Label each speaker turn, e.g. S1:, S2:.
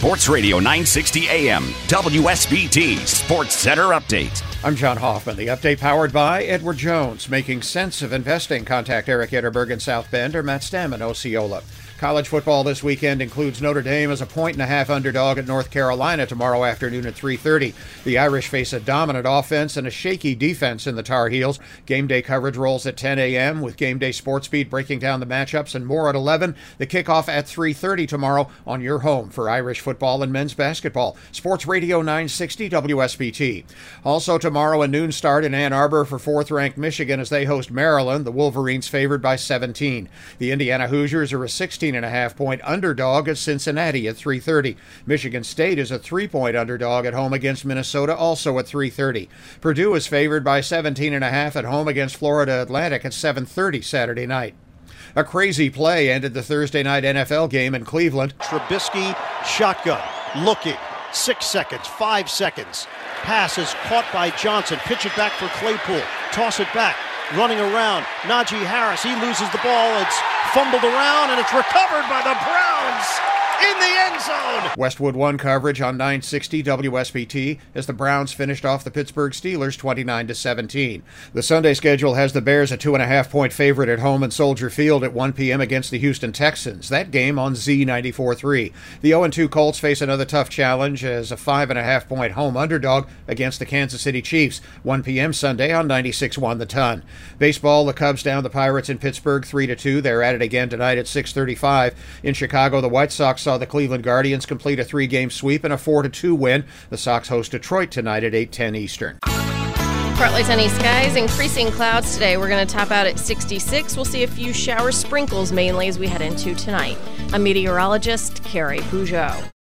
S1: Sports Radio 960 AM, WSBT Sports Center Update.
S2: I'm John Hoffman. The update powered by Edward Jones, making sense of investing. Contact Eric Etterberg in South Bend or Matt Stammen, Osceola. College football this weekend includes Notre Dame as a point and a half underdog at North Carolina tomorrow afternoon at 3:30. The Irish face a dominant offense and a shaky defense in the Tar Heels. Game day coverage rolls at 10 a.m. with Game Day Sports Beat breaking down the matchups and more at 11. The kickoff at 3:30 tomorrow on your home for Irish football and men's basketball. Sports Radio 960 WSBT. Also tomorrow a noon start in Ann Arbor for fourth-ranked Michigan as they host Maryland. The Wolverines favored by 17. The Indiana Hoosiers are a 16 and a half point underdog at Cincinnati at 3:30. Michigan State is a 3-point underdog at home against Minnesota also at 3:30. Purdue is favored by 17 and a half at home against Florida Atlantic at 7:30 Saturday night. A crazy play ended the Thursday night NFL game in Cleveland.
S3: Trubisky shotgun looking 6 seconds, 5 seconds. Pass is caught by Johnson. Pitch it back for Claypool. Toss it back running around. Najee Harris, he loses the ball. It's fumbled around and it's recovered by the Browns in the end zone.
S2: Westwood One coverage on 960 WSBT as the Browns finished off the Pittsburgh Steelers 29 to 17. The Sunday schedule has the Bears a two and a half point favorite at home in Soldier Field at 1 p.m. against the Houston Texans. That game on Z94.3. The 0 2 Colts face another tough challenge as a five and a half point home underdog against the Kansas City Chiefs. 1 p.m. Sunday on 96.1 The Ton. Baseball, the Cubs down the Pirates in Pittsburgh 3 to 2. They're at it again tonight at 6:35. In Chicago, the White Sox saw the Cleveland Guardians complete a three game sweep and a 4 2 win. The Sox host Detroit tonight at 8:10 Eastern.
S4: Partly sunny skies, increasing clouds today. We're going to top out at 66. We'll see a few shower sprinkles mainly as we head into tonight. I'm meteorologist Carrie Peugeot.